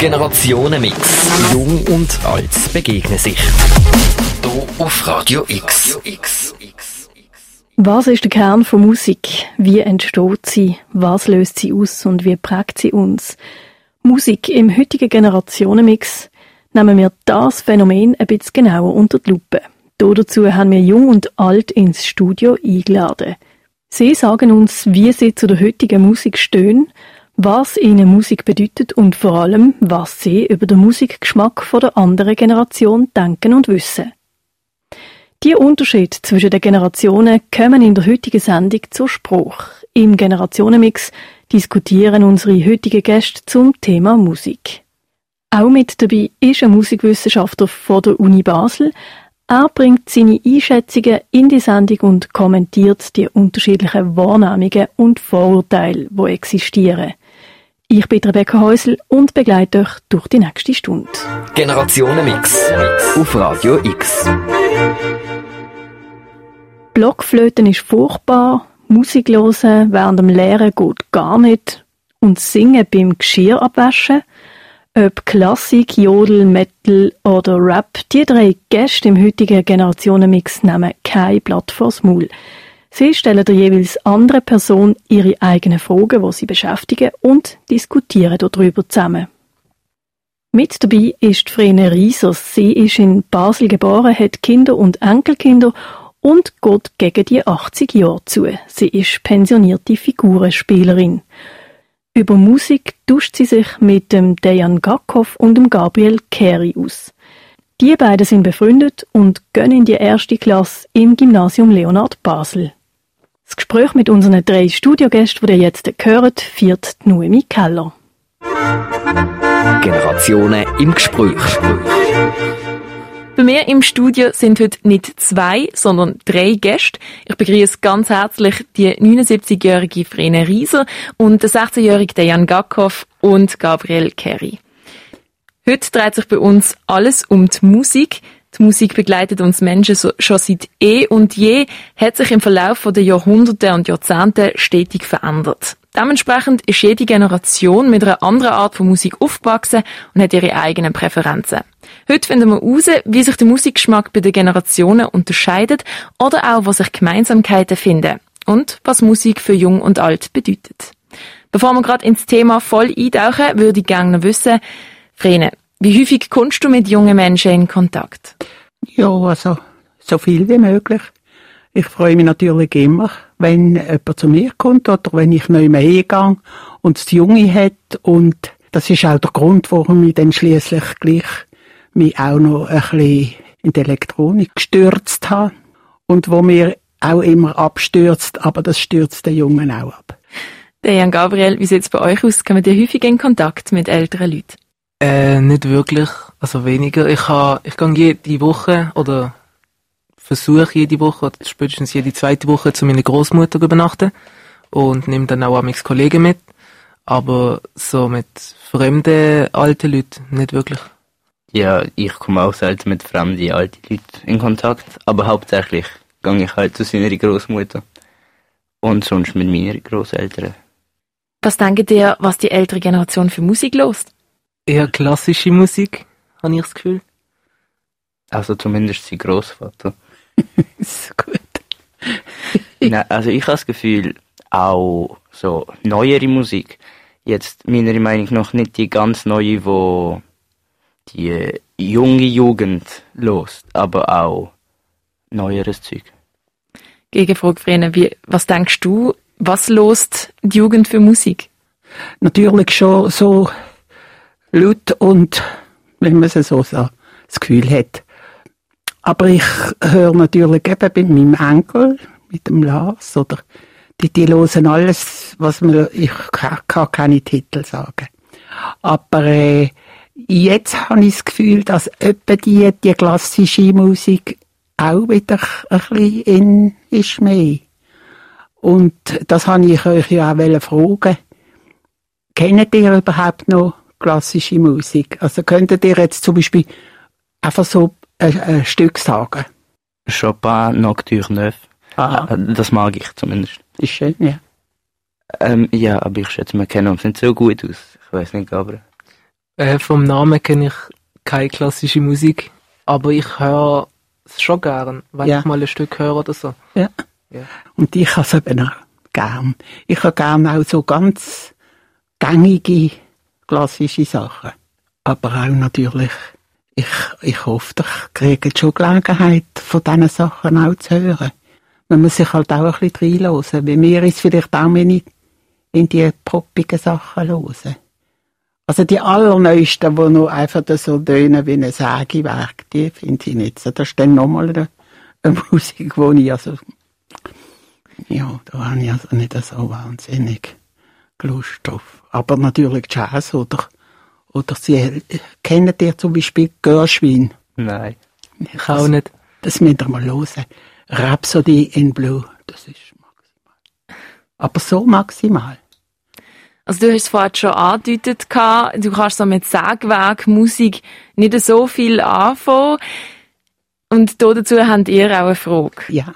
Generationenmix. Jung und alt begegnen sich. Hier auf Radio X. Was ist der Kern von Musik? Wie entsteht sie? Was löst sie aus und wie prägt sie uns? Musik im heutigen Generationenmix nehmen wir das Phänomen ein bisschen genauer unter die Lupe. Dazu haben wir Jung und Alt ins Studio eingeladen. Sie sagen uns, wie sie zu der heutigen Musik stehen, was ihnen Musik bedeutet und vor allem, was sie über den Musikgeschmack der anderen Generation denken und wissen. Die Unterschiede zwischen den Generationen kommen in der heutigen Sendung zur Spruch. Im Generationenmix diskutieren unsere heutigen Gäste zum Thema Musik. Auch mit dabei ist ein Musikwissenschaftler von der Uni Basel, er bringt seine Einschätzungen in die Sendung und kommentiert die unterschiedlichen Wahrnehmungen und Vorurteile, die existieren. Ich bin Rebecca Häusl und begleite euch durch die nächste Stunde. Generationenmix auf Radio X. Blockflöten ist furchtbar, Musik hören während dem Lehren geht gar nicht und Singen beim Geschirr abwaschen – ob Klassik, Jodel, Metal oder Rap, die drei Gäste im heutigen Generationenmix nehmen kein Blatt vors Maul. Sie stellen der jeweils andere Person ihre eigenen Fragen, die sie beschäftigen, und diskutieren darüber zusammen. Mit dabei ist Vrene Riesers. Sie ist in Basel geboren, hat Kinder und Enkelkinder und geht gegen die 80 Jahre zu. Sie ist pensionierte Figurenspielerin. Über Musik tauscht sie sich mit dem Dejan Gakov und dem Gabriel Carey aus. Die beiden sind befreundet und gehen in die erste Klasse im Gymnasium Leonhard Basel. Das Gespräch mit unseren drei Studiogästen, die ihr jetzt hört, führt Noemi Keller. Generationen im Gespräch. Bei mir im Studio sind heute nicht zwei, sondern drei Gäste. Ich begrüße ganz herzlich die 79-jährige Vrene Rieser und den 16-jährigen Dejan Gakov und Gabriel Kerry. Heute dreht sich bei uns alles um die Musik. Die Musik begleitet uns Menschen so, schon seit eh und je, hat sich im Verlauf der Jahrhunderte und Jahrzehnte stetig verändert. Dementsprechend ist jede Generation mit einer anderen Art von Musik aufgewachsen und hat ihre eigenen Präferenzen. Heute finden wir heraus, wie sich der Musikgeschmack bei den Generationen unterscheidet oder auch, was sich Gemeinsamkeiten finden und was Musik für Jung und Alt bedeutet. Bevor wir gerade ins Thema voll eintauchen, würde ich gerne wissen, Vrene, wie häufig kommst du mit jungen Menschen in Kontakt? Ja, also so viel wie möglich. Ich freue mich natürlich immer, wenn jemand zu mir kommt oder wenn ich neu mehr hingehe und es Junge hat und das ist auch der Grund, warum ich dann schließlich gleich mich auch noch ein bisschen in die Elektronik gestürzt habe und wo mir auch immer abstürzt, aber das stürzt den Jungen auch ab. Der Jan Gabriel, wie sieht es bei euch aus? Kommen ihr häufig in Kontakt mit älteren Leuten? Äh, nicht wirklich, also weniger. Ich ha, ich gehe jede Woche oder versuche jede Woche, spätestens jede zweite Woche zu meiner Großmutter übernachten und nehme dann auch amix Kollegen mit. Aber so mit fremden alten Leuten nicht wirklich. Ja, ich komme auch selten mit fremden alten Leuten in Kontakt, aber hauptsächlich gehe ich halt zu seiner Großmutter und sonst mit meinen Großeltern. Was denkt ihr, was die ältere Generation für Musik lost? Eher klassische Musik, habe ich das Gefühl. Also zumindest sein Großvater. ist gut. Nein, also ich habe das Gefühl, auch so neuere Musik, jetzt meiner Meinung nach nicht die ganz neue, wo die junge Jugend lost, aber auch neueres Zeug. Gegenfrage, Vrene, wie, was denkst du, was lost die Jugend für Musik? Natürlich schon so laut und, wenn man es so sagt, das Gefühl hat, aber ich höre natürlich eben bei meinem Enkel, mit dem Lars, oder die, die hören alles, was man, ich kann, kann keine Titel sagen. Aber äh, jetzt habe ich das Gefühl, dass etwa die, die klassische Musik auch wieder ein bisschen in ist mehr. Und das habe ich euch ja auch fragen. Kennt ihr überhaupt noch klassische Musik? Also könntet ihr jetzt zum Beispiel einfach so ein, ein Stück sagen? Chopin Nocturne Neuf. Aha. Äh, Das mag ich zumindest. Ist schön, ja. Ähm, ja, aber ich schätze, wir kennen uns nicht so gut aus. Ich weiß nicht, aber. Äh, vom Namen kenne ich keine klassische Musik, aber ich höre es schon gern, wenn Ja. ich mal ein Stück höre oder so. Ja. Ja. Und ich habe es eben auch gern. Ich habe gern auch so ganz gängige klassische Sachen. Aber auch natürlich, ich, ich hoffe, ich kriege schon Gelegenheit, von diesen Sachen auch zu hören. Man muss sich halt auch ein bisschen reinhören. Wie wir es vielleicht auch mehr nicht in die poppigen Sachen hören. Also die allerneuesten, die noch einfach so tönen wie ein Sägewerk, die finde ich nicht so. Das ist dann nochmal eine, eine Musik, die ich also ja, da habe ich also nicht so wahnsinnig Lust drauf. Aber natürlich Jazz oder, oder sie, kennen ihr zum Beispiel Gershwin? Nein. Ich auch nicht. Das müsst ihr mal hören. Rhapsody in Blue, das ist maximal. Aber so maximal. Also du hast es vorhin schon angedeutet, du kannst so mit Sägwerk, Musik nicht so viel anfangen. Und da dazu habt ihr auch eine Frage. Ja.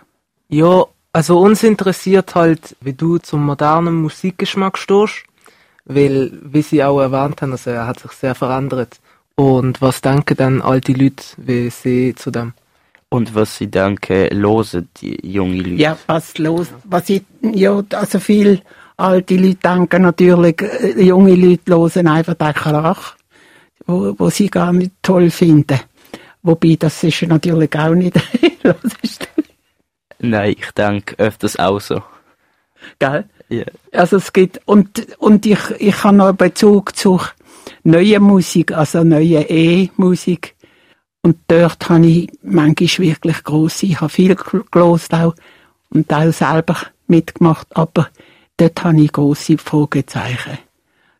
Ja, also uns interessiert halt, wie du zum modernen Musikgeschmack stehst, weil, wie sie auch erwähnt haben, also er hat sich sehr verändert. Und was denken dann alte Leute, wie sie zu dem? Und was sie denken, hören die junge Leute. Ja, was los, was ich, ja, also viel alte Leute denken natürlich, äh, junge Leute hören einfach den Krach, wo, wo sie gar nicht toll finden. Wobei, das ist natürlich auch nicht, Hörst du, Nein, ich denke öfters auch so. gell? Ja. Also es gibt, und, und ich, ich habe noch einen Bezug zu neuer Musik, also neue E-Musik. Und dort habe ich manchmal wirklich grosse, ich habe viel gelost auch und auch selber mitgemacht, aber dort habe ich grosse Fragezeichen.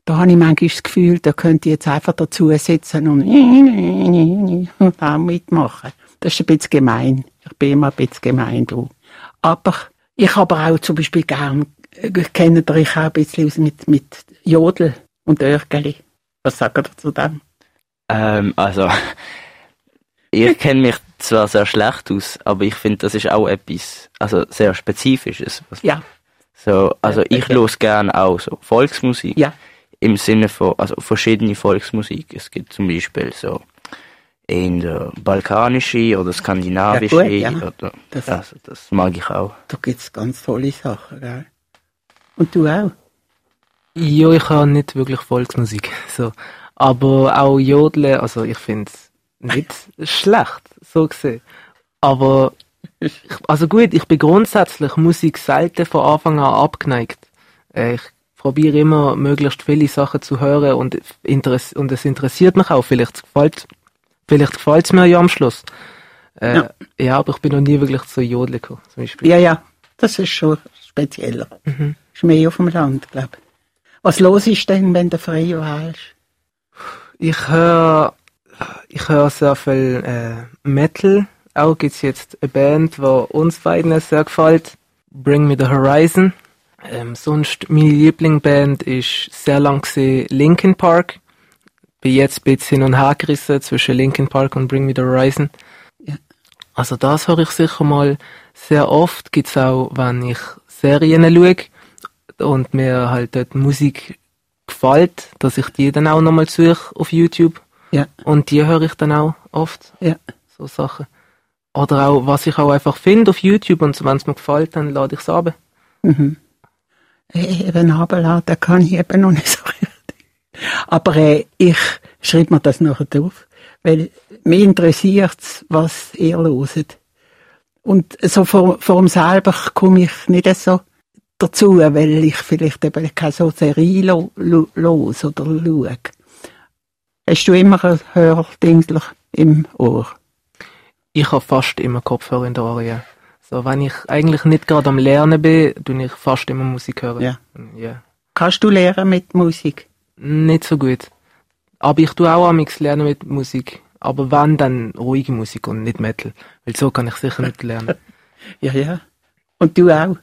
Da habe ich manchmal das Gefühl, da könnte ich jetzt einfach dazu sitzen und, und auch mitmachen. Das ist ein bisschen gemein. Ich bin immer ein bisschen gemein, du. Aber ich habe auch zum Beispiel gern, äh, kenne euch auch ein bisschen aus mit, mit Jodel und Örgeli. Was sagt ihr zu dem? Ähm, also, ich kenne mich zwar sehr schlecht aus, aber ich finde, das ist auch etwas, also sehr Spezifisches. Ja, So, also Ja, ich ja. los gerne auch so Volksmusik. ja, Im Sinne von, also verschiedene Volksmusik. Es gibt zum Beispiel so in der balkanische oder skandinavische Ja, gut, ja. oder, Das- also das mag ich auch. da gibt's ganz tolle Sachen, gell? Und du auch? Ja, ich höre nicht wirklich Volksmusik, so. Aber auch Jodeln, also ich finde es nicht schlecht, so gesehen. Aber, ich, also gut, ich bin grundsätzlich Musik selten von Anfang an abgeneigt. Äh, Ich probiere immer, möglichst viele Sachen zu hören und, und es interessiert mich auch. Vielleicht gefällt vielleicht gefällt's mir ja am Schluss. Äh, Ja. ja. aber ich bin noch nie wirklich zu Jodeln gekommen, zum Beispiel. Ja, ja, das ist schon spezieller. Mhm. Ist mehr auf dem Land, glaube ich. Was los ist denn, wenn du frei wählst? Ich höre ich höre sehr viel äh, Metal. Auch gibt's jetzt eine Band, wo uns beiden sehr gefällt. Bring Me the Horizon. Ähm, sonst meine Lieblingsband ist sehr lang Linkin Park. Bin jetzt ein bisschen hin und her gerissen zwischen Linkin Park und Bring Me the Horizon. Ja. Also das höre ich sicher mal sehr oft. Gibt's auch, wenn ich Serien schaue und mir halt dort Musik gefällt, dass ich die dann auch nochmal suche auf YouTube. Ja. Und die höre ich dann auch oft. Ja. So Sachen. Oder auch, was ich auch einfach finde auf YouTube und wenn es mir gefällt, dann lade ich es ab. Mhm. Eben da kann ich eben noch nicht so. Aber äh, ich schreibe mir das nachher drauf, weil mich interessiert's, was ihr loset. Und so vor, vor dem selber komme ich nicht so dazu, weil ich vielleicht eben keine so Serie lo, lo, los oder schaue. Hast du immer ein Hördingslich im Ohr? Ich habe fast immer Kopfhörer in der Ohren, ja. So, wenn ich eigentlich nicht gerade am Lernen bin, tue ich fast immer Musik hören. Ja. ja. Kannst du lernen mit Musik? Nicht so gut. Aber ich tue auch amix lernen mit Musik. Aber wenn, dann ruhige Musik und nicht Metal. Weil so kann ich sicher nicht lernen. Ja, ja. Und du auch?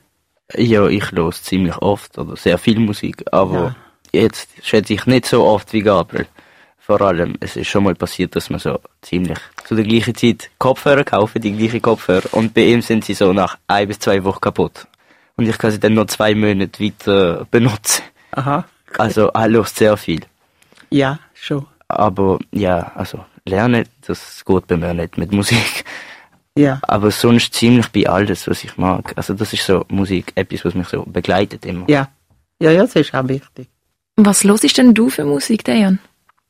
Ja, ich los ziemlich oft oder sehr viel Musik, aber jetzt schätze ich nicht so oft wie Gabriel. Vor allem, es ist schon mal passiert, dass man so ziemlich zu der gleichen Zeit Kopfhörer kaufen, die gleichen Kopfhörer, und bei ihm sind sie so nach ein bis zwei Wochen kaputt. Und ich kann sie dann noch zwei Monate weiter benutzen. Aha. Also, er lost sehr viel. Ja, schon. Aber ja, also lernen, das geht bei mir nicht mit Musik. Ja. Aber sonst ziemlich bei alles, was ich mag. Also das ist so Musik, etwas, was mich so begleitet immer. Ja. Ja, ja, das ist auch wichtig. Was hörst denn du für Musik, Dejan?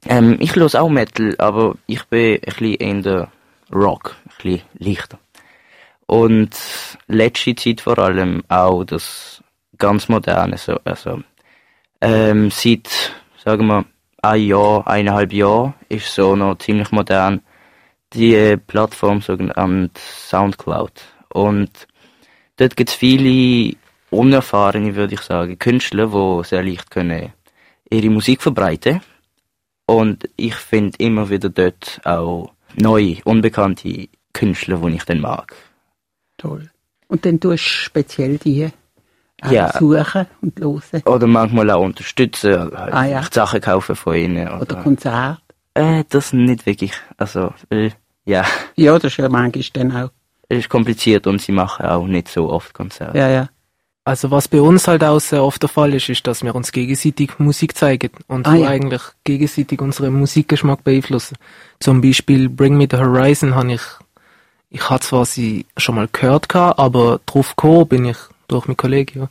Ähm, ich höre auch Metal, aber ich bin ein bisschen in der Rock, ein bisschen leichter. Und letzte Zeit vor allem auch das ganz moderne, so, also ähm, seit, sagen wir, ein Jahr, eineinhalb Jahr ist so noch ziemlich modern die äh, Plattform sogenannt Soundcloud. Und dort gibt es viele unerfahrene, würde ich sagen, Künstler, die sehr leicht können ihre Musik verbreiten Und ich finde immer wieder dort auch neue, unbekannte Künstler, die ich dann mag. Toll. Und dann tust du speziell die Ja. suchen und hören. Oder manchmal auch unterstützen, halt Ah, ja. Sachen kaufen von ihnen. Oder, Oder Konzert. äh, das nicht wirklich. Also, weil, ja, Ja, das ist ja manchmal dann auch. es ist kompliziert und sie machen auch nicht so oft Konzerte. Ja, ja. Also was bei uns halt auch sehr oft der Fall ist, ist, dass wir uns gegenseitig Musik zeigen und Ah, ja. eigentlich gegenseitig unseren Musikgeschmack beeinflussen. Zum Beispiel Bring Me the Horizon habe ich, ich hatte zwar sie schon mal gehört, gehabt, aber drauf gekommen bin ich durch mein Kollege, ja.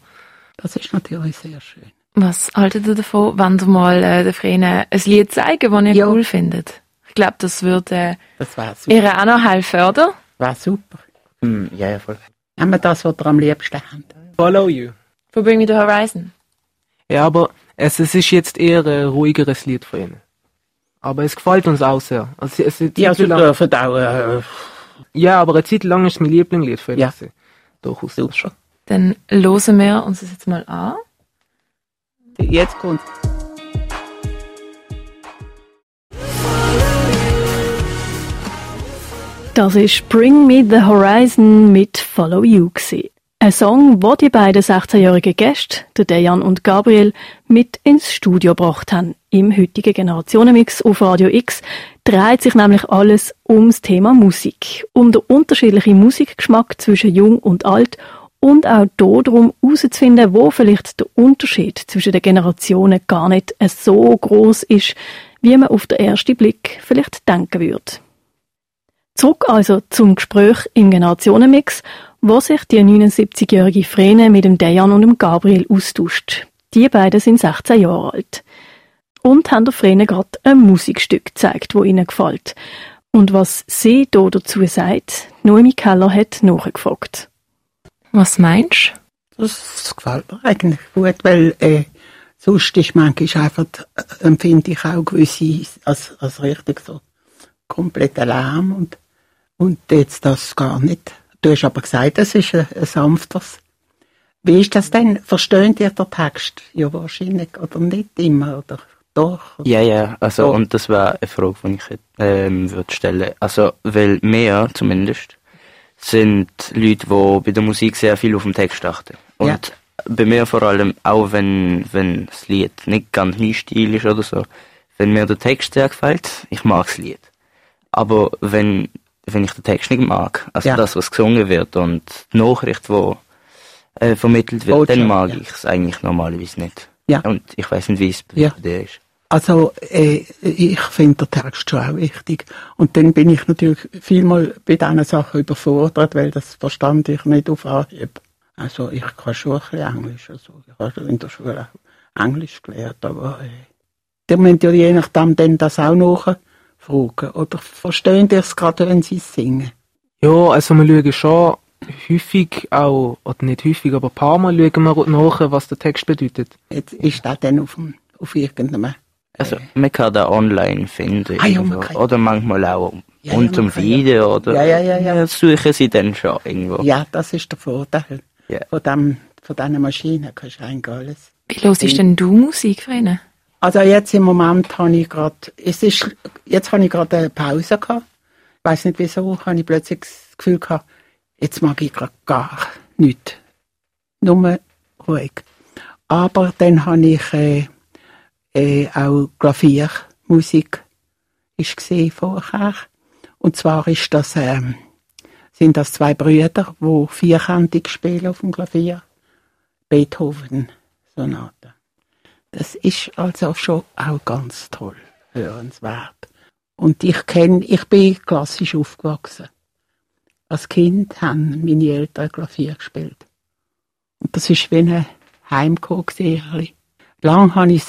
Das ist natürlich sehr schön. Was haltet ihr davon, wenn ihr mal äh, den Freunden ein Lied zeigen, das ihr Ja. cool findet? Ich glaube, das würde äh, ihr auch noch helfen, oder? Wär super. Hm, ja, ja, voll. Haben wir das, was ihr am liebsten habt? Follow you. Von Bring Me the Horizon. Ja, aber es, es ist jetzt eher ein ruhigeres Lied von ihnen. Aber es gefällt uns auch sehr. Also, es, es, Die also lang, dürfen auch, äh, ja, aber eine Zeit lang ist es mein Lieblingslied von ihnen. Ja. gewesen. Durchaus. super. Dann hören wir uns das jetzt mal an. Jetzt kommt Das ist Bring Me the Horizon mit Follow You. Gewesen. Ein Song, wo die beiden 16-jährigen Gäste, der Dejan und Gabriel, mit ins Studio gebracht haben. Im heutigen Generationenmix auf Radio X dreht sich nämlich alles ums Thema Musik. Um den unterschiedlichen Musikgeschmack zwischen jung und alt und auch hier darum herauszufinden, wo vielleicht der Unterschied zwischen den Generationen gar nicht so groß ist, wie man auf den ersten Blick vielleicht denken würde. Zurück also zum Gespräch im Generationenmix, wo sich die 79-jährige Vrene mit dem Dejan und dem Gabriel austauscht. Die beiden sind 16 Jahre alt. Und haben der Vrene gerade ein Musikstück gezeigt, wo ihnen gefällt. Und was sie hier dazu sagt, Noemi Keller hat nachgefragt. Was meinst du? Das gefällt mir eigentlich gut, weil äh, sonst ist manchmal einfach, äh, empfinde ich auch gewisse, als, als richtig so kompletter Lärm und, und jetzt das gar nicht. Du hast aber gesagt, es ist ein, ein sanftes. Wie ist das denn? Verstehen ihr den Text? Ja, wahrscheinlich, oder nicht immer, oder doch? Ja, ja, also, Oh. und das wäre eine Frage, die ich ähm, würde stellen. Also, weil wir zumindest sind Leute, die bei der Musik sehr viel auf den Text achten. Und Ja. bei mir vor allem, auch wenn, wenn das Lied nicht ganz mein Stil ist oder so, wenn mir der Text sehr gefällt, ich mag das Lied. Aber wenn, wenn ich den Text nicht mag, also Ja. das, was gesungen wird und die Nachricht, die äh, vermittelt wird, Botschaft, dann mag ja. ich es eigentlich normalerweise nicht. Ja. Und ich weiß nicht, wie es bei dir ist. Also, äh, ich finde den Text schon auch wichtig. Und dann bin ich natürlich vielmal bei diesen Sachen überfordert, weil das verstand ich nicht auf Anhieb. Also, ich kann schon ein bisschen Englisch. Also, ich habe schon in der Schule auch Englisch gelernt, aber äh, die müssen ja je nachdem dann das auch nachfragen. Oder verstehen die es gerade, wenn sie es singen? Ja, also wir schauen schon häufig auch, oder nicht häufig, aber ein paar Mal schauen wir nach, was der Text bedeutet. Jetzt ist das dann auf, dem, auf irgendeinem... Also, man kann da online finden. Ah, ja, man Oder manchmal auch Ja, unter dem ja- Video. Oder Ja, ja, ja, ja. Das suchen sie dann schon irgendwo. Ja, das ist der Vorteil. Ja. Von, dem, von diesen Maschinen kannst du eigentlich alles... Wie hörst denn du Musik, Vrene? Also jetzt im Moment habe ich gerade, es ist, jetzt habe ich gerade eine Pause gehabt. Ich weiß nicht wieso, habe ich plötzlich das Gefühl gehabt, jetzt mag ich gerade gar nichts. Nur ruhig. Aber dann habe ich äh, äh, auch Klaviermusik ist gesehen vorher. Und zwar ist das, ähm, sind das zwei Brüder, wo vierkantig spielen auf dem Klavier. Beethoven Sonate. Das ist also schon auch ganz toll. hörenswert. Und ich kenne, ich bin klassisch aufgewachsen. Als Kind haben meine Eltern Klavier gespielt. Und das ist wie ein Heimkommen. Lang habe ich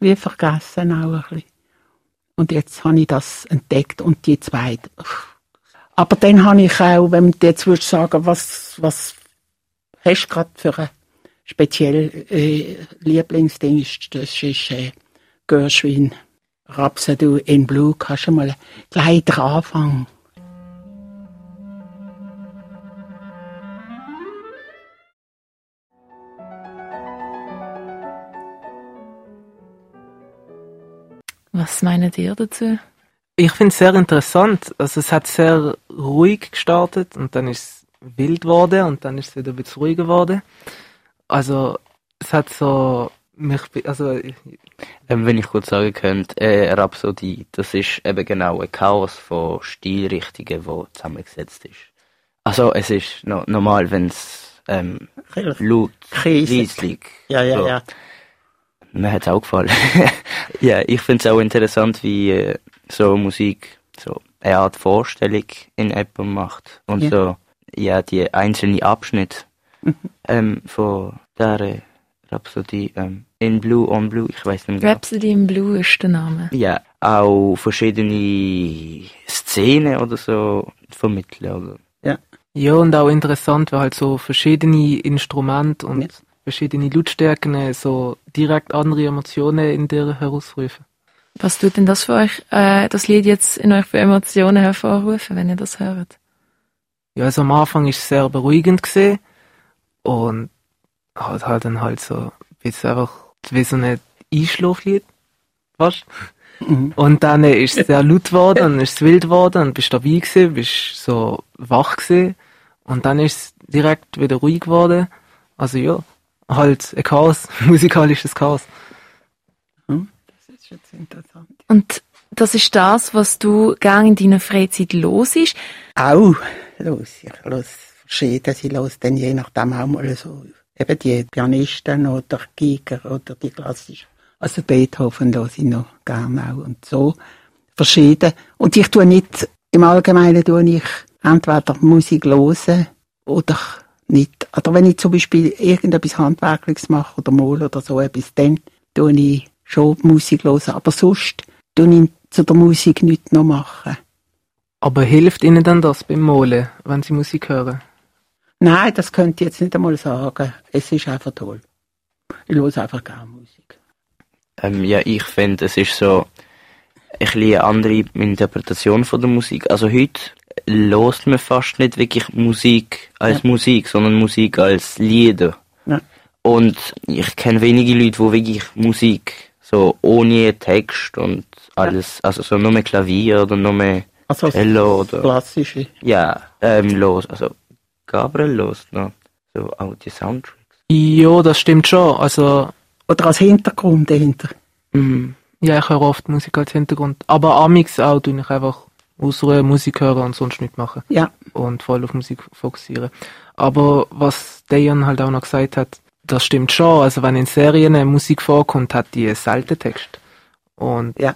wie vergessen auch ein bisschen. Und jetzt habe ich das entdeckt und die zwei. Aber dann habe ich auch, wenn du jetzt würdest sagen, was, was hast du gerade für ein speziell äh, Lieblingsding, das ist äh, Gershwin. Rhapsody in Blue, kannst du mal gleich den Anfang. Was meint ihr dazu? Ich finde es sehr interessant. Also es hat sehr ruhig gestartet und dann ist es wild geworden und dann ist es wieder ein bisschen ruhiger geworden. Also es hat so mich, also Ähm, wenn ich kurz sagen könnte, äh, Rhapsodie, das ist eben genau ein Chaos von Stilrichtungen, wo zusammengesetzt ist. Also es ist no normal, wenn es ähm, laut, leislich, Ja, ja, so. ja. Mir hat's auch gefallen. ja, ich finde es auch interessant, wie äh, so Musik so eine Art Vorstellung in Apple macht. Und Ja. so, ja, die einzelnen Abschnitte ähm, von der Rhapsodie ähm, in Blue on Blue, ich weiß nicht mehr. genau. Rhapsody in Blue ist der Name. Ja, auch verschiedene Szenen oder so vermitteln. Oder? ja und auch interessant, weil halt so verschiedene Instrumente und Ja. Verschiedene Lautstärken so direkt andere Emotionen in dir herausrufen. Was tut denn das für euch, äh, das Lied jetzt in euch für Emotionen hervorrufen, wenn ihr das hört? Ja, also am Anfang ist es sehr beruhigend gesehen und hat halt dann halt so bis einfach wie so ein Einschlaflied fast. Mhm. Und dann äh, ist es sehr laut geworden, dann ist es wild geworden und bist dabei gewesen, bist so wach gewesen und dann ist es direkt wieder ruhig geworden. Also ja, halt ein Chaos, musikalisches Chaos. Das ist jetzt interessant. Und das ist das, was du gerne in deiner Freizeit los ist. Auch los, ich los verschieden, sie los dann je nachdem auch mal so, eben die Pianisten oder Giger oder die klassischen. Also Beethoven los ich noch gerne auch und so. Verschieden. Und ich tue nicht, im Allgemeinen tue ich entweder Musik hören oder nicht. Oder wenn ich zum Beispiel irgendetwas Handwerkliches mache oder mal oder so etwas, dann tue ich schon Musik hören. Aber sonst tue ich zu der Musik nichts noch machen. Aber hilft Ihnen dann das beim Malen, wenn Sie Musik hören? Nein, das könnte ich jetzt nicht einmal sagen. Es ist einfach toll. Ich höre einfach gerne Musik. Ähm, ja, ich finde, es ist so ein bisschen eine andere Interpretation von der Musik. Also heute lost man fast nicht wirklich Musik als Ja. Musik, sondern Musik als Lieder. Ja. Und ich kenne wenige Leute, die wirklich Musik so ohne Text und alles, also so nur mehr Klavier oder nur mehr Also Cello oder klassische. ja, ähm, los, also Gabriel lost noch so auch die Soundtracks. Ja, das stimmt schon. Also Oder als Hintergrund dahinter. Mhm. Ja, ich höre oft Musik als Hintergrund. Aber amix auch tue ich einfach ausruhen, Musik hören und sonst nichts machen. Ja. Und voll auf Musik fokussieren. Aber was Dejan halt auch noch gesagt hat, das stimmt schon. Also wenn in Serien eine Musik vorkommt, hat die einen selten Text. Und Ja.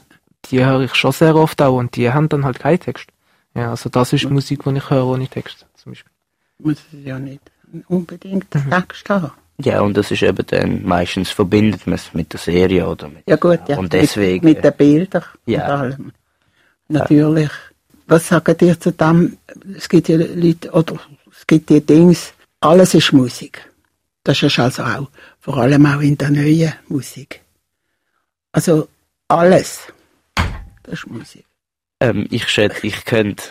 die höre ich schon sehr oft auch und die haben dann halt keinen Text. Ja, also das ist Musik, die ich höre ohne Text, zum Beispiel. Muss es ja nicht unbedingt den Text haben. Ja, und das ist eben dann, meistens verbindet man es mit der Serie oder mit Ja gut, ja. Und deswegen- Mit, mit den Bildern Ja. und allem. Natürlich. Was sagt ihr zu dem? Es gibt ja Leute, oder es gibt die Dings, alles ist Musik. Das ist also auch, vor allem auch in der neuen Musik. Also alles, das ist Musik. Ähm, ich schätze, ich könnte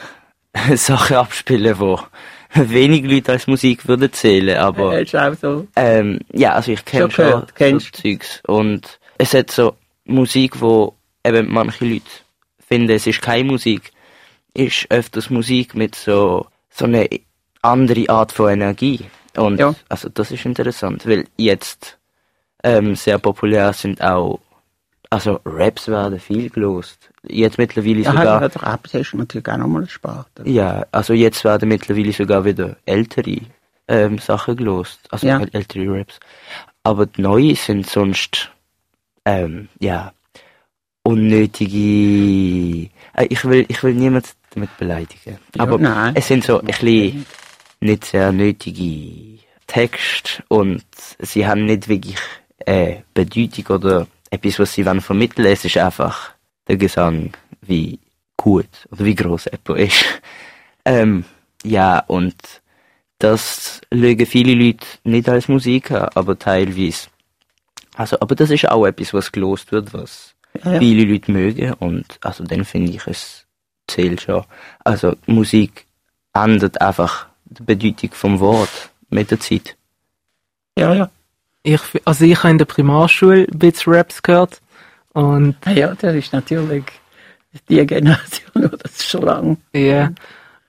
Sachen abspielen, wo wenig Leute als Musik würden zählen, aber ist auch so. ähm, ja, also ich kenne Schon schon, gehört, kennst so Zeugs und es hat so Musik, wo eben manche Leute finden, es ist keine Musik, ist öfters Musik mit so so eine andere Art von Energie und Ja. also das ist interessant, weil jetzt ähm, sehr populär sind auch also Raps werden viel gelost. Jetzt mittlerweile Ja, sogar halt, der Raps ist natürlich auch nochmal Spaß. ja, also jetzt werden mittlerweile sogar wieder ältere ähm, Sachen gelost, also Ja. äl- ältere Raps. Aber die neuen sind sonst, ähm, ja, unnötige, äh, ich will, ich will niemand damit beleidigen. Ja, aber nein. es sind so ein bisschen nicht sehr nötige Texte und sie haben nicht wirklich äh, Bedeutung oder etwas, was sie wollen vermitteln. Es ist einfach der Gesang, wie gut oder wie groß jemand ist. ähm, ja, und das legen viele Leute nicht als Musik an, aber teilweise. Also, aber das ist auch etwas, was gelost wird, was Ja, ja. viele Leute mögen und also dann finde ich es zählt schon. Also Musik ändert einfach die Bedeutung vom Wort mit der Zeit. Ja, ja. Ich, also ich habe in der Primarschule ein bisschen Raps gehört und Ah Ja, das ist natürlich die Generation, oder das ist schon lang. Ja.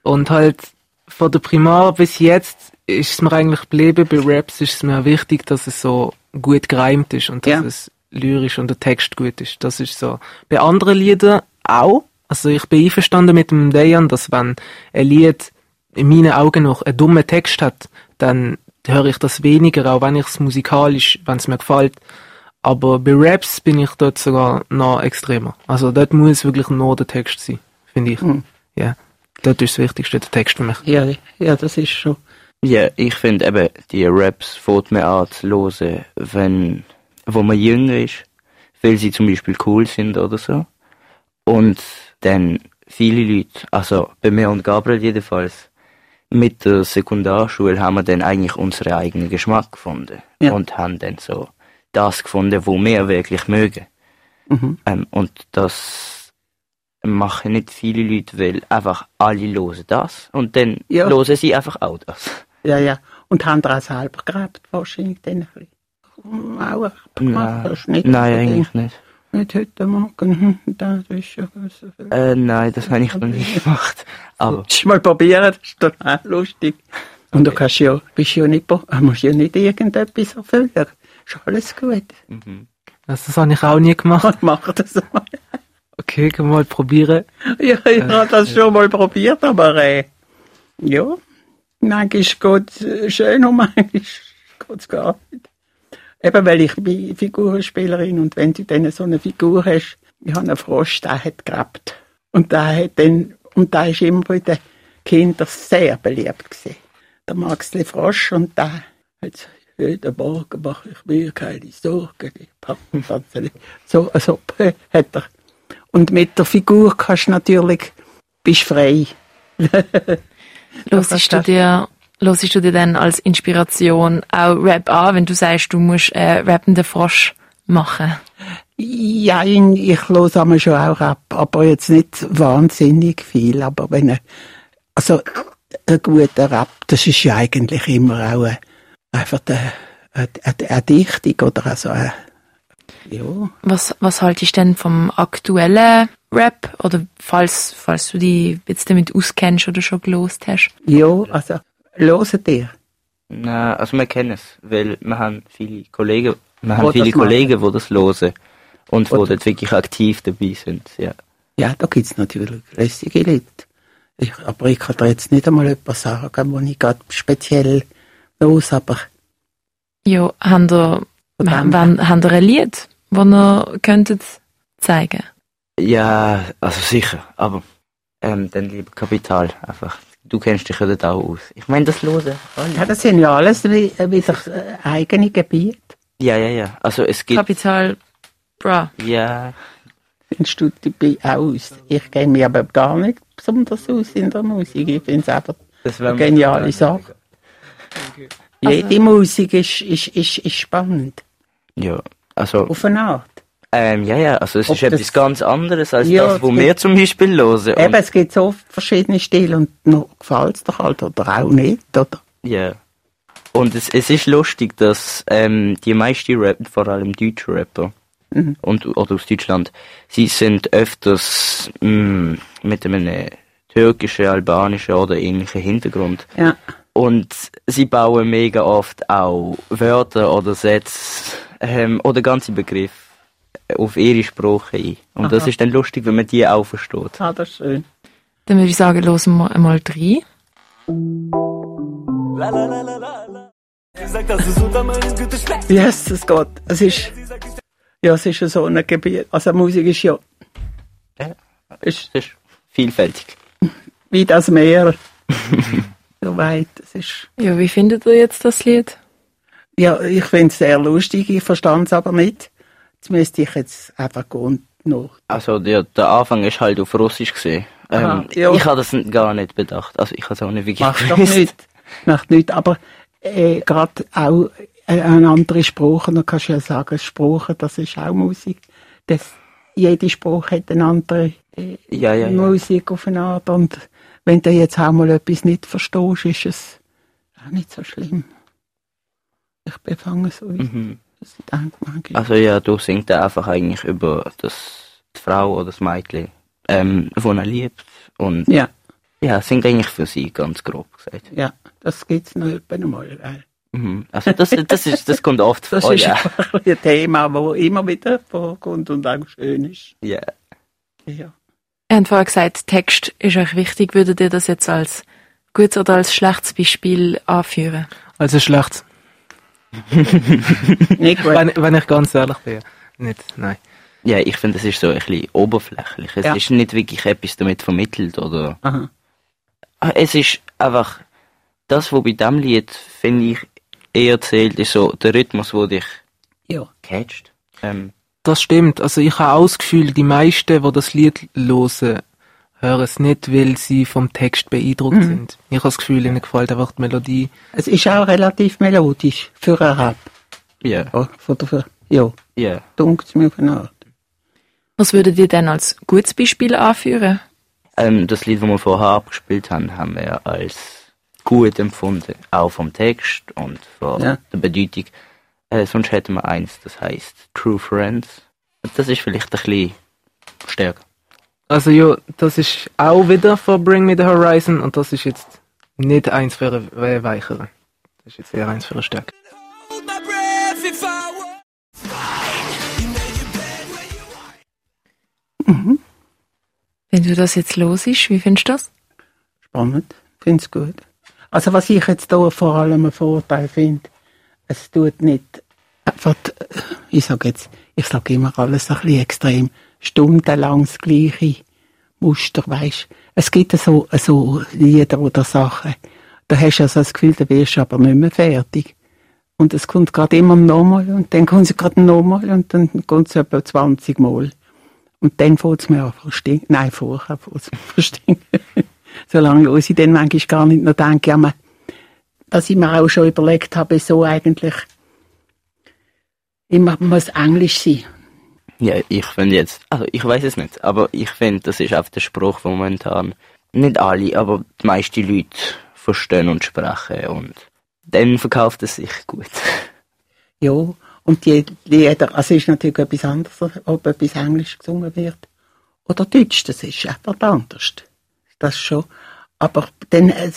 Und halt von der Primar bis jetzt ist es mir eigentlich geblieben, bei Raps ist es mir wichtig, dass es so gut gereimt ist und dass Ja. es lyrisch und der Text gut ist. Das ist so. Bei anderen Liedern auch. Also ich bin einverstanden mit dem Dejan, dass wenn ein Lied in meinen Augen noch einen dummen Text hat, dann höre ich das weniger, auch wenn ich es musikalisch, wenn es mir gefällt. Aber bei Raps bin ich dort sogar noch extremer. Also dort muss wirklich nur der Text sein, finde ich. Mhm. Ja. Dort ist das Wichtigste der Text für mich. Ja, ja, das ist schon. Ja, ich finde eben, die Raps fängt man an zu hören, wenn, wo man jünger ist, weil sie zum Beispiel cool sind oder so. Und dann viele Leute, also bei mir und Gabriel jedenfalls, mit der Sekundarschule haben wir dann eigentlich unseren eigenen Geschmack gefunden. Ja. Und haben dann so das gefunden, wo wir wirklich mögen. Mhm. Ähm, und das machen nicht viele Leute, weil einfach alle hören das und dann Ja. hören sie einfach auch das. Ja, ja. Und haben da auch selber gerebt, wahrscheinlich dann ein bisschen. Auch gemacht, nicht? Nein, eigentlich nicht. Nicht heute Morgen, das ist ja so viel. Äh, nein, das habe ich noch nicht gemacht. Aber du mal probieren, das ist doch auch lustig. Und du kannst ja, bist ja nicht, pro- musst ja nicht irgendetwas erfüllen. Ist alles gut. Also das habe ich auch nie gemacht. Mach das mal. Okay, können wir mal probieren. Ja, ich habe das schon mal probiert, aber äh, ja, manchmal geht es schön und manchmal geht es gar nicht. Eben, weil ich bin Figurenspielerin und wenn du dann so eine Figur hast, ich habe einen Frosch, der hat gegrabt. Und der hat dann, und der ist immer bei den Kindern sehr beliebt gewesen. Der Maxli Frosch und der hat jeden Morgen mache ich mir keine Sorgen. ich pack das Ganze nicht. So, also, hat er. Und mit der Figur kannst du natürlich, bist frei. Hörst du dir, hörst du dir dann als Inspiration auch Rap an, wenn du sagst, du musst äh, rappenden Frosch machen? Ja, ich höre einmal schon auch ab, aber jetzt nicht wahnsinnig viel. Aber wenn er, also ein guter Rap, das ist ja eigentlich immer auch ein, einfach eine, eine, eine, eine Dichtung oder also eine, ja. Was, was haltest du denn vom aktuellen Rap? Oder falls, falls du dich jetzt damit auskennst oder schon gelost hast? Ja, also, hören dir. Nein, also wir kennen es, weil wir haben viele Kollegen, wir haben viele. Kollegen, die das hören und Wo die dort wirklich aktiv dabei sind. Ja. Ja, da gibt's natürlich lässige Leute. Ich, aber ich kann da jetzt nicht einmal etwas sagen, wo ich gerade speziell los, aber Ja, haben ihr, wann, haben ihr ein Lied, das ihr könntet zeigen? ja, also sicher, aber ähm, dann lieber Kapital einfach. Du kennst dich ja dort auch aus. Ich meine, das hören alle. ja, das sind ja alles wie- wieder äh, eigene Gebiete. Ja, ja, ja. Also es gibt, Kapital Bra. ja, Findest du dabei aus? Ich kenne mich aber gar nicht besonders aus in der Musik. Ich finde es einfach das eine geniale Sache. Jede Musik ist, ist, ist, ist spannend. Ja, also Auf eine Art. Ähm, ja, ja, also es Ob ist etwas ganz anderes als Ja, das, wo wir zum Beispiel hören. Eben, es gibt so verschiedene Stile und noch gefällt es dir halt oder auch nicht, oder? ja. Und es, es ist lustig, dass ähm, die meisten Rapper, vor allem deutsche Rapper, Mhm. und, oder aus Deutschland, sie sind öfters mh, mit einem türkischen, albanischen oder ähnlichen Hintergrund. Ja. Und sie bauen mega oft auch Wörter oder Sätze ähm, oder ganze Begriffe auf ihre Sprache ein. Und das Aha. ist dann lustig, wenn man die auch versteht. Ah, das ist schön. Dann würde ich sagen, hören wir einmal rein. Yes, es geht. Es ist, Ja, es ist ja so ein Gebiet. Also Musik ist ja, Ja. ist Es ist vielfältig. wie das Meer. so weit. Es ist, Ja, wie findet ihr jetzt das Lied? ja, ich finde es sehr lustig, ich verstand es aber nicht. Jetzt müsste ich jetzt einfach gehen noch. Also der, der Anfang ist halt auf Russisch gesehen. Ähm, ja. Ich habe das gar nicht bedacht. Also ich habe es auch nicht wirklich Macht doch nicht. Macht nicht. Aber äh, gerade auch äh, eine andere Sprache, da kannst du ja sagen, Sprache, das ist auch Musik. Das, jede Sprache hat eine andere äh, Ja, ja, ja. Musik auf eine Art. Und wenn du jetzt auch mal etwas nicht verstehst, ist es auch nicht so schlimm. Ich befange so, Mhm. Also ja, du singst einfach eigentlich über das die Frau oder das Mädchen, ähm, von er liebt. Und Ja, ja, singt eigentlich für sie, ganz grob gesagt. ja, das gibt's noch etwa einmal. Weil Mhm. Also das, das, ist, das kommt oft das vor, ist ja. einfach ein Thema, das immer wieder vorkommt und auch schön ist. ja. Ja. Ihr habt vorher gesagt, Text ist euch wichtig. Würdet ihr das jetzt als gutes oder als schlechtes Beispiel anführen? Also schlecht. Nicht. Wenn, wenn ich ganz ehrlich bin. Nicht, nein. Ja, ich finde, es ist so ein bisschen oberflächlich. Es Ja. ist nicht wirklich etwas damit vermittelt oder. Aha. Ah, Es ist einfach das, was bei diesem Lied, finde ich, eher zählt, ist so der Rhythmus, der dich Ja. catcht. Ähm, Das stimmt. Also ich habe auch das Gefühl, die meisten, die das Lied hören, hören es nicht, weil sie vom Text beeindruckt sind. Ich habe das Gefühl, ihnen gefällt einfach die Melodie. Es ist auch relativ melodisch für einen Rap. ja, Ja, von der, für, ja, ja. dunkt mir auf eine Art. Was würdet ihr denn als gutes Beispiel anführen? Ähm, das Lied, das wir vorher abgespielt haben, haben wir als gut empfunden. Auch vom Text und von Ja. der Bedeutung. Äh, sonst hätten wir eins, das heißt True Friends. Das ist vielleicht ein bisschen stärker. Also ja, das ist auch wieder von Bring Me the Horizon und das ist jetzt nicht eins für eine weichere. Das ist jetzt eher eins für eine Stärke. Wenn du das jetzt los ist, wie findest du das? Spannend, finde es gut. Also was ich jetzt hier vor allem einen Vorteil finde, es tut nicht einfach, äh, ich sage jetzt, ich sage immer alles ein bisschen extrem, stundenlang das gleiche Muster, weisst. Es gibt so, so Lieder oder Sachen, da hast du also das Gefühl, da wirst du aber nicht mehr fertig. Und es kommt gerade immer nochmal und dann kommt es gerade nochmal und dann kommt es etwa 20 Mal. Und dann fängt es mir an zu verstinken. Nein, vorher fängt es an zu verstinken. Solange ich dann manchmal gar nicht noch denke, ja, dass ich mir auch schon überlegt habe, so eigentlich immer muss Englisch sein. Ja, ich finde jetzt, also ich weiß es nicht, aber ich finde, das ist einfach der Spruch momentan. Nicht alle, aber die meisten Leute verstehen und sprechen und dann verkauft es sich gut. Ja, und die Lieder, also ist natürlich etwas anderes, ob etwas Englisch gesungen wird oder Deutsch, das ist einfach anders. Das schon. Aber dann äh,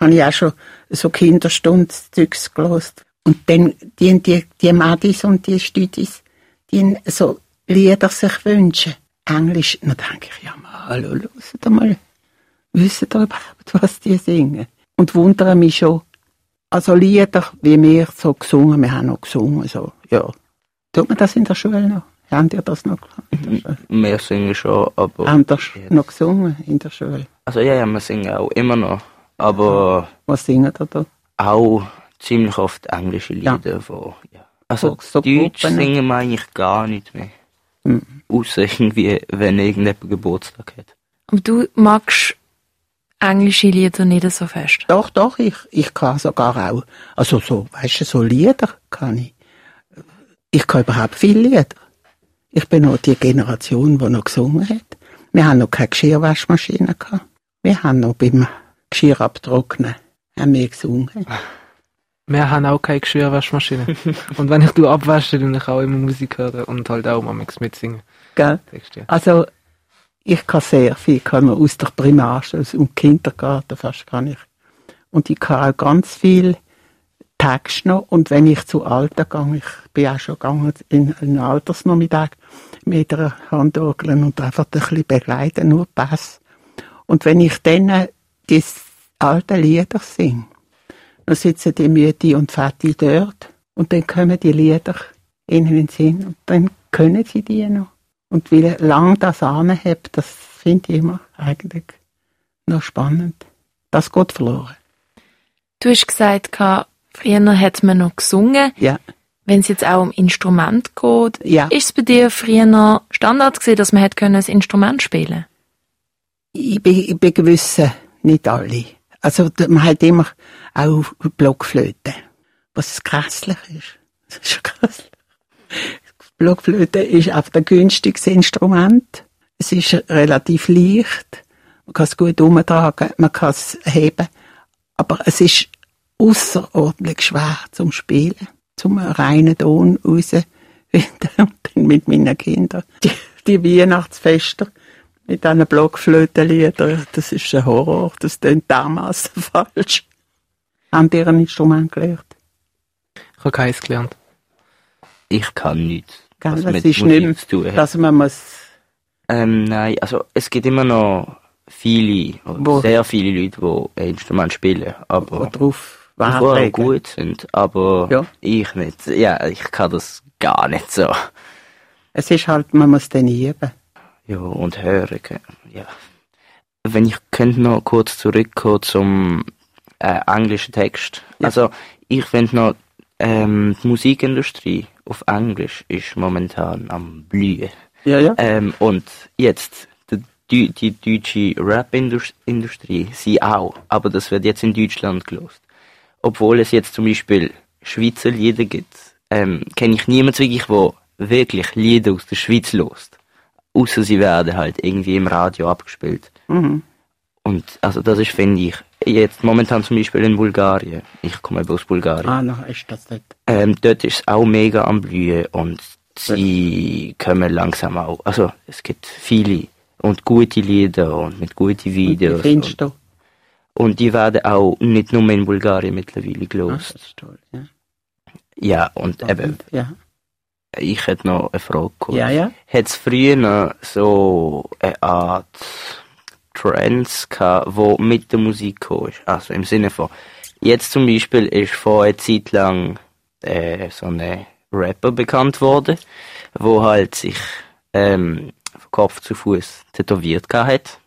habe ich auch schon so Kinderstundenzeugs gelost. Und dann die, die, die Madis und die Stüdis, die so Lieder sich wünschen. Englisch, dann denke ich, ja mal, hallo, hört mal, wissen ihr überhaupt, was die singen? Und wundere mich schon, also Lieder, wie wir so gesungen, wir haben noch gesungen, so, ja. Tut man das in der Schule noch? Habt ihr das noch gemacht? Wir singen schon, aber... Habt ihr noch gesungen in der Schule? Also ja, ja, wir singen auch immer noch, aber Was singen ihr da? auch ziemlich oft englische Ja. Lieder, wo, ja. Also So- so Deutsch Gruppen. singen wir eigentlich gar nicht mehr. Mhm. Außer irgendwie, wenn irgendjemand Geburtstag hat. Aber du magst englische Lieder nicht so fest. Doch, doch, ich, ich kann sogar auch, also so, weißt du, so Lieder kann ich. Ich kann überhaupt viele Lieder. Ich bin noch die Generation, die noch gesungen hat. Wir haben noch keine Geschirrwaschmaschine gehabt. Wir haben noch beim Geschirr abtrocknen, haben wir gesungen. Wir haben auch keine Geschirrwaschmaschine. und wenn ich du abwasche, dann ich auch immer Musik hören und halt auch mal mitsingen. Gell? Ja. Also, ich kann sehr viel, kann aus der Primarschule, aus dem Kindergarten fast kann ich. Und ich kann auch ganz viel Text noch. Und wenn ich zu Alten gehe, ich bin auch schon gegangen in einen Altersnachmittag mit einer Handorgel und einfach ein bisschen begleiten, nur Pass. Und wenn ich dann die alten Lieder singe, dann sitzen die Mütti und Vati dort und dann kommen die Lieder in den Sinn. Und dann können sie die noch. Und wie lang das anhebt, das finde ich immer eigentlich noch spannend. Das geht verloren. Du hast gesagt, früher hat man noch gesungen. Ja. Wenn es jetzt auch um Instrument geht, Ja. ist es bei dir früher noch Standard gewesen, dass man hat können ein Instrument spielen Ich bin, ich bin gewissen, nicht alle. Also, man hat immer auch Blockflöte. Was grässlich ist. Das ist grässlich. Blockflöte ist einfach das günstigste Instrument. Es ist relativ leicht. Man kann es gut umtragen, man kann es heben. Aber es ist außerordentlich schwer zum Spielen. Zum reinen Ton raus. Und dann mit meinen Kindern. Die, die Weihnachtsfester mit diesen Blockflötenliedern, das ist ein Horror. Das klingt dermassen falsch. Haben die ein Instrument gelernt? Ich habe keins gelernt. Ich kann nichts. Gell? was Das mit ist nicht zu tun hat. dass man muss, Ähm, nein, also es gibt immer noch viele, oder Wo- sehr viele Leute, die ein Instrument spielen, aber drauf die auch Wert gut sind, aber Ja. ich nicht. Ja, ich kann das gar nicht so. Es ist halt, man muss dann üben. Ja, und hören. Ja. Wenn ich könnte noch kurz zurückkommen zum äh, englischen Text. Ja. Also ich finde noch, ähm, die Musikindustrie auf Englisch ist momentan am blühen. Ja, ja. Ähm, und jetzt, die, die, die deutsche Rap-Industrie, sie auch, aber das wird jetzt in Deutschland gelost. Obwohl es jetzt zum Beispiel Schweizer Lieder gibt, ähm, kenne ich niemanden wirklich, der wirklich Lieder aus der Schweiz lost. Außer sie werden halt irgendwie im Radio abgespielt. Mhm. Und also das ist, finde ich, jetzt momentan zum Beispiel in Bulgarien. Ich komme eben aus Bulgarien. Ah, noch ist das nicht. Ähm, dort ist es auch mega am Blühen und sie kommen langsam auch. Also es gibt viele und gute Lieder und mit guten Videos. findest und, du? und die werden auch nicht nur in Bulgarien mittlerweile Ah, gelost. das ist toll. Ja. Ja, und eben, Ja, ich hätte noch eine Frage gehabt. ja. ja. Hat es früher noch so eine Art Trends gehabt, wo mit der Musik ist? Also im Sinne von, jetzt zum Beispiel ist vor einer Zeit lang äh, so ein Rapper bekannt worden, wo halt sich ähm, von Kopf zu Fuß tätowiert hat.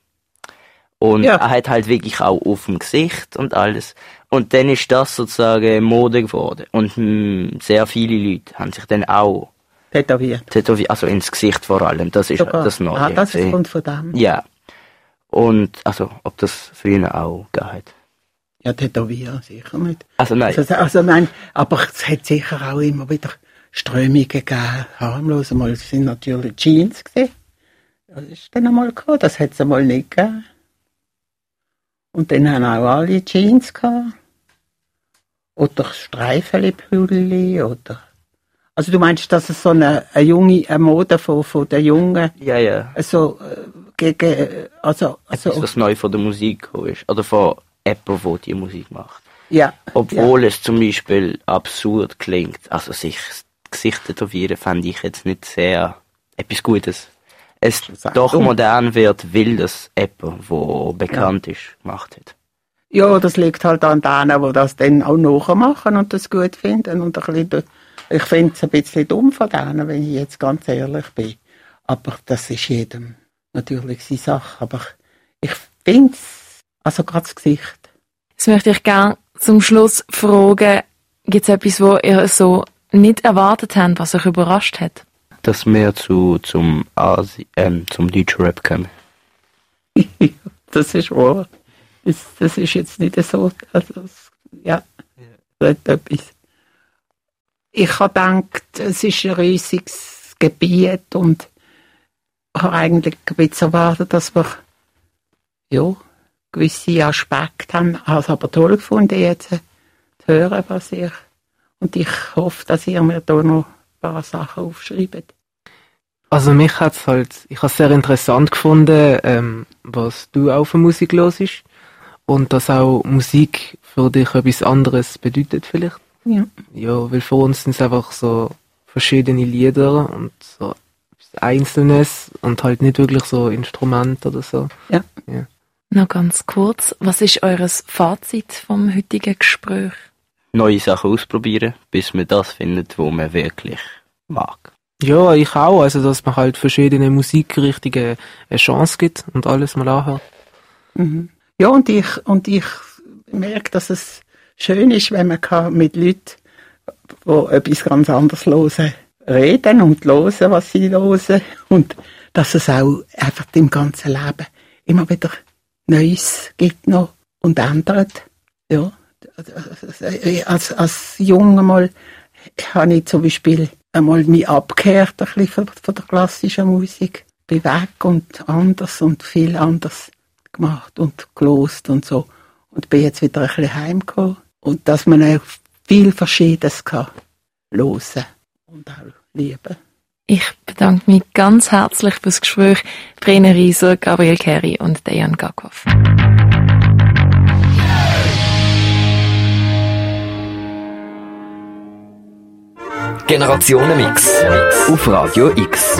Und Ja. er hat halt wirklich auch auf dem Gesicht und alles. Und dann ist das sozusagen Mode geworden. Und mh, sehr viele Leute haben sich dann auch Tätowiert. tätowiert, also ins Gesicht vor allem. Das ist Sogar. das Neue. Ah, das gewesen. kommt von dem. Ja. Und, also, ob das früher auch gehabt Ja, tätowieren sicher nicht. Also nein, Also, also nein, aber es hat sicher auch immer wieder Strömungen gegeben, harmlos. Einmal sind natürlich Jeans gesehen. Das ist dann einmal gehabt, das hat es einmal nicht gegeben. Und dann haben auch alle Jeans gehabt. Oder Streifenpulli oder. Also du meinst, dass es so eine, eine junge, eine Mode von, von der Jungen, ja, ja. also äh, gegen, also, also, Etwas, was neu von der Musik gekommen ist. Oder von jemandem, der die Musik macht. ja. Obwohl es zum Beispiel absurd klingt. Also sich Gesicht tätowieren fände ich jetzt nicht sehr etwas Gutes. Es doch modern wird, weil das jemand, der bekannt ist, gemacht hat. Ja, das liegt halt an denen, die das dann auch nachmachen und das gut finden. Und ein bisschen, ich finde es ein bisschen dumm von denen, wenn ich jetzt ganz ehrlich bin. Aber das ist jedem natürlich seine Sache. Aber ich finde es, also gerade das Gesicht. Jetzt möchte ich gerne zum Schluss fragen, gibt es etwas, wo ihr so nicht erwartet habt, was euch überrascht hat? Dass wir zu, zum, Asi ähm, zum deutschen Rap kommen. das ist wahr. Das, das ist jetzt nicht so, also, ja, das ist etwas. Ich habe gedacht, es ist ein riesiges Gebiet und habe eigentlich ein bisschen erwartet, dass wir, ja, gewisse Aspekte haben. Ich habe es aber toll gefunden, jetzt zu hören, was ich, und ich hoffe, dass ihr mir da noch ein paar Sachen aufschreibt. Also mich hat's halt, ich habe sehr interessant gefunden, ähm, was du auch für Musik hörst und dass auch Musik für dich etwas anderes bedeutet vielleicht. Ja. Ja, weil für uns sind es einfach so verschiedene Lieder und so Einzelnes und halt nicht wirklich so Instrument oder so. Ja. Noch ganz kurz, was ist eures Fazit vom heutigen Gespräch? Neue Sachen ausprobieren, bis man das findet, wo man wirklich mag. Ja, ich auch. Also, dass man halt verschiedene Musikrichtungen eine Chance gibt und alles mal anhört. Mhm. Ja, und ich, und ich merke, dass es schön ist, wenn man kann mit Leuten, die etwas ganz anderes hören, reden und hören, was sie hören. Und dass es auch einfach im ganzen Leben immer wieder Neues gibt noch und ändert. Ja. Als, als Junge mal habe ich zum Beispiel einmal mich abgekehrt ein bisschen von, von der klassischen Musik. Bin weg und anders und viel anders gemacht und gelost und so. Und bin jetzt wieder ein bisschen heimgekommen. Und dass man auch viel Verschiedenes kann hören und auch lieben. Ich bedanke mich ganz herzlich fürs Gespräch. Brenner Rieser, Gabriel Kerry und Dejan Gakov. Generationenmix auf Radio X.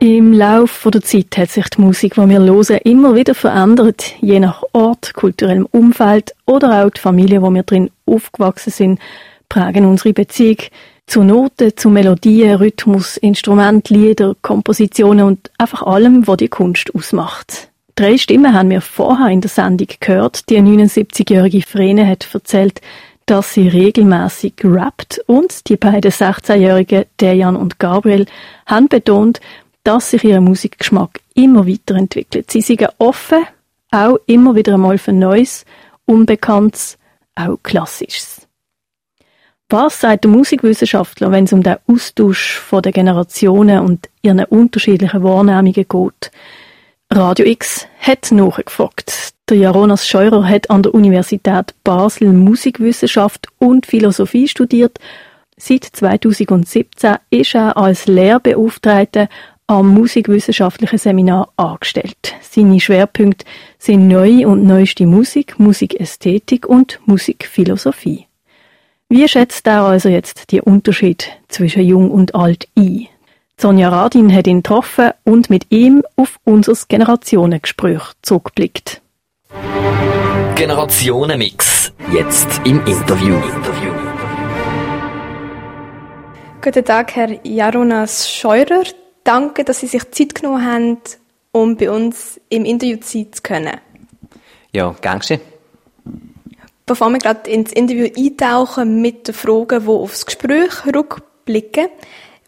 Im Laufe der Zeit hat sich die Musik, die wir hören, immer wieder verändert, je nach Ort, kulturellem Umfeld oder auch die Familie, wo wir drin aufgewachsen sind, prägen unsere Beziehung zu Noten, zu Melodien, Rhythmus, Instrument, Lieder, Kompositionen und einfach allem, was die Kunst ausmacht. Drei Stimmen haben wir vorher in der Sendung gehört. Die 79-jährige Vrene hat erzählt, dass sie regelmäßig rappt und die beiden 16-jährigen Dejan und Gabriel haben betont, dass sich ihr Musikgeschmack immer weiterentwickelt. Sie sind offen, auch immer wieder einmal für Neues, Unbekanntes, auch Klassisches. Was sagt der Musikwissenschaftler, wenn es um den Austausch von den Generationen und ihren unterschiedlichen Wahrnehmungen geht? Radio X hat nachgefragt. Der Jaronas Scheurer hat an der Universität Basel Musikwissenschaft und Philosophie studiert. Seit 2017 ist er als Lehrbeauftragter am musikwissenschaftlichen Seminar angestellt. Seine Schwerpunkte sind neue und neueste Musik, Musikästhetik und Musikphilosophie. Wie schätzt er also jetzt die Unterschied zwischen Jung und Alt ein? Sonja Radin hat ihn getroffen und mit ihm auf unser Generationengespräch zurückgeblickt. Generationenmix. Jetzt im Interview. Guten Tag, Herr Jaronas Scheurer. Danke, dass Sie sich Zeit genommen haben, um bei uns im Interview sein zu können. Ja, gern geschehen. Bevor wir gerade ins Interview eintauchen mit den Fragen, die aufs Gespräch rückblicken,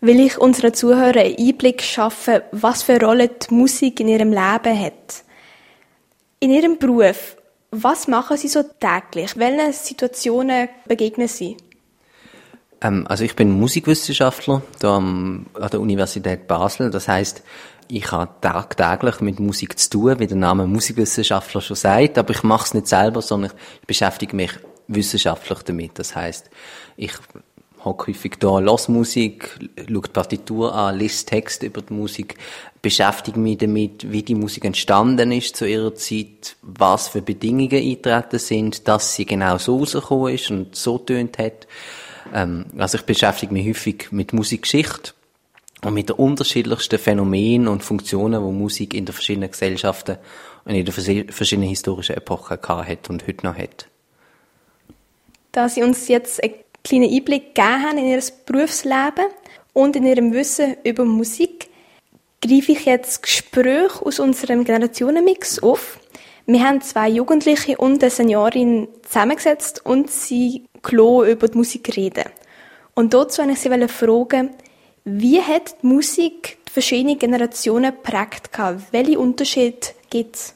will ich unseren Zuhörern einen Einblick schaffen, was für eine Rolle die Musik in ihrem Leben hat. In Ihrem Beruf, was machen Sie so täglich? Welchen Situationen begegnen Sie? Ähm, also ich bin Musikwissenschaftler da am, an der Universität Basel. Das heißt, ich habe tagtäglich mit Musik zu tun, wie der Name Musikwissenschaftler schon sagt, aber ich mache es nicht selber, sondern ich beschäftige mich wissenschaftlich damit. Das heißt, ich hocke häufig da, los Musik, schaue die Partitur an, lese Text über die Musik, beschäftige mich damit, wie die Musik entstanden ist zu ihrer Zeit, was für Bedingungen eintreten sind, dass sie genau so rausgekommen ist und so tönt hat. Ähm, also ich beschäftige mich häufig mit Musikgeschichte und mit den unterschiedlichsten Phänomenen und Funktionen, wo Musik in den verschiedenen Gesellschaften und in den verschiedenen historischen Epochen hat und heute noch hat. Da Sie uns jetzt einen kleinen Einblick gegeben haben in Ihr Berufsleben und in Ihrem Wissen über Musik, greife ich jetzt Gespräche aus unserem Generationenmix auf. Wir haben zwei Jugendliche und eine Seniorin zusammengesetzt und sie Klo über die Musik reden. Und dazu wollte ich Sie fragen, wie hat die Musik die verschiedenen Generationen geprägt? Welche Unterschiede gibt es?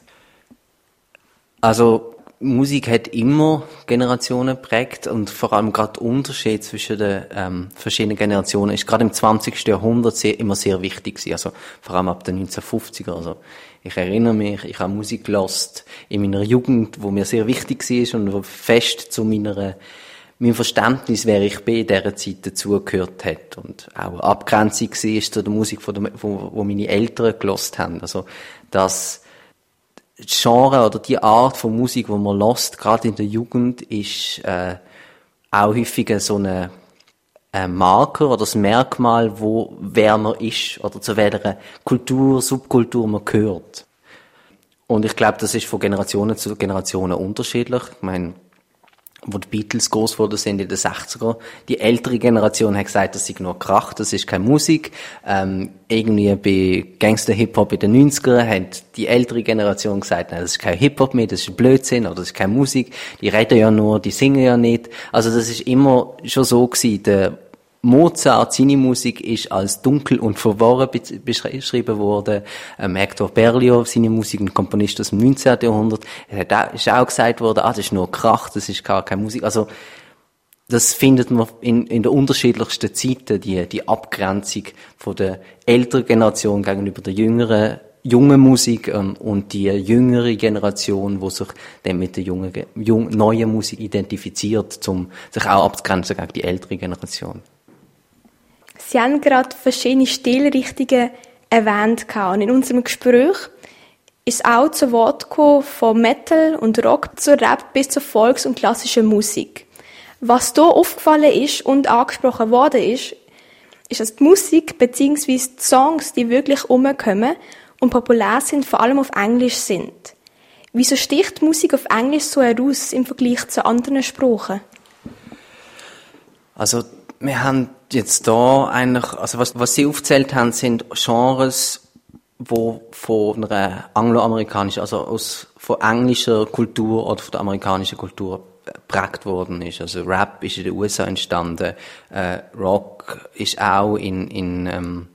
Also, Musik hat immer Generationen geprägt und vor allem gerade der Unterschied zwischen den ähm, verschiedenen Generationen ist gerade im 20. Jahrhundert sehr, immer sehr wichtig gewesen. Also vor allem ab den 1950er. Also ich erinnere mich, ich habe Musik gelost in meiner Jugend, wo mir sehr wichtig war und wo fest zu meiner mein Verständnis, wer ich bin, in dieser Zeit dazugehört hat und auch eine Abgrenzung war zu der Musik, der, wo, wo meine Eltern gelost haben. Also, das Genre oder die Art von Musik, die man lost, gerade in der Jugend, ist äh, auch häufig so eine ein Marker oder das Merkmal, wo wer man ist oder zu welcher Kultur, Subkultur man gehört. Und ich glaube, das ist von Generationen zu Generationen unterschiedlich. Ich meine, wo die Beatles groß geworden sind in den 60er. Die ältere Generation hat gesagt, das sei nur Krach, das ist keine Musik. Ähm, irgendwie bei Gangster-Hip-Hop in den 90er hat die ältere Generation gesagt, nein, das ist kein Hip-Hop mehr, das ist Blödsinn oder das ist keine Musik. Die reden ja nur, die singen ja nicht. Also das ist immer schon so gewesen. Der Mozart, seine Musik ist als dunkel und verworren beschrieben worden. Ähm, Hector Berlioz, seine Musik, ein Komponist aus dem 19. Jahrhundert, auch, ist auch gesagt worden, ah, das ist nur Krach, das ist gar keine Musik. Also, das findet man in, in der unterschiedlichsten Zeiten, die, die Abgrenzung von der älteren Generation gegenüber der jüngeren junge Musik ähm, und die jüngere Generation, wo sich dann mit der jungen, jung, neuen Musik identifiziert, um sich auch abzugrenzen gegen die ältere Generation. Sie haben gerade verschiedene Stilrichtungen erwähnt. Und in unserem Gespräch ist auch zu Wort gekommen von Metal und Rock zu Rap bis zur Volks- und klassischen Musik. Was hier aufgefallen ist und angesprochen worden ist, ist, dass die Musik bzw. die Songs, die wirklich umkommen und populär sind, vor allem auf Englisch sind. Wieso sticht Musik auf Englisch so heraus im Vergleich zu anderen Sprachen? Also wir haben jetzt da eigentlich, also was, was Sie aufzählt haben, sind Genres, wo von einer angloamerikanischen, also aus, von englischer Kultur oder von der amerikanischen Kultur geprägt worden ist. Also Rap ist in den USA entstanden, äh, Rock ist auch in, in, ähm,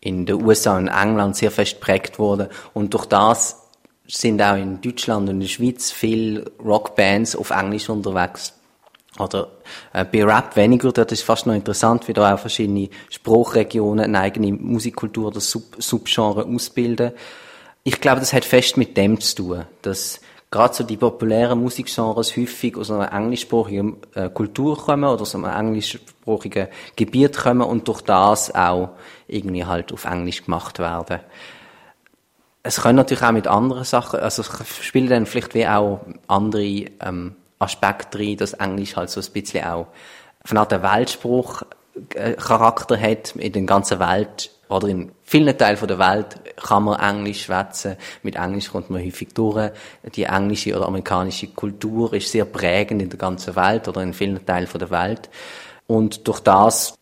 in den USA und England sehr fest geprägt worden und durch das sind auch in Deutschland und in der Schweiz viele Rockbands auf Englisch unterwegs. Oder äh, bei Rap weniger, dort ist fast noch interessant, wie da auch verschiedene Spruchregionen eine eigene Musikkultur oder Sub Subgenre ausbilden. Ich glaube, das hat fest mit dem zu tun, dass gerade so die populären Musikgenres häufig aus einer englischsprachigen äh, Kultur kommen oder aus einem englischsprachigen Gebiet kommen und durch das auch irgendwie halt auf Englisch gemacht werden. Es können natürlich auch mit anderen Sachen, also es spielen dann vielleicht wie auch andere ähm, Aspekt drin, dass Englisch halt so ein bisschen auch von der Weltspruch äh, Charakter hat in der ganzen Welt oder in vielen Teilen der Welt kann man Englisch schwätzen. Mit Englisch kommt man häufig durch. Die englische oder amerikanische Kultur ist sehr prägend in der ganzen Welt oder in vielen Teilen der Welt. Und durch das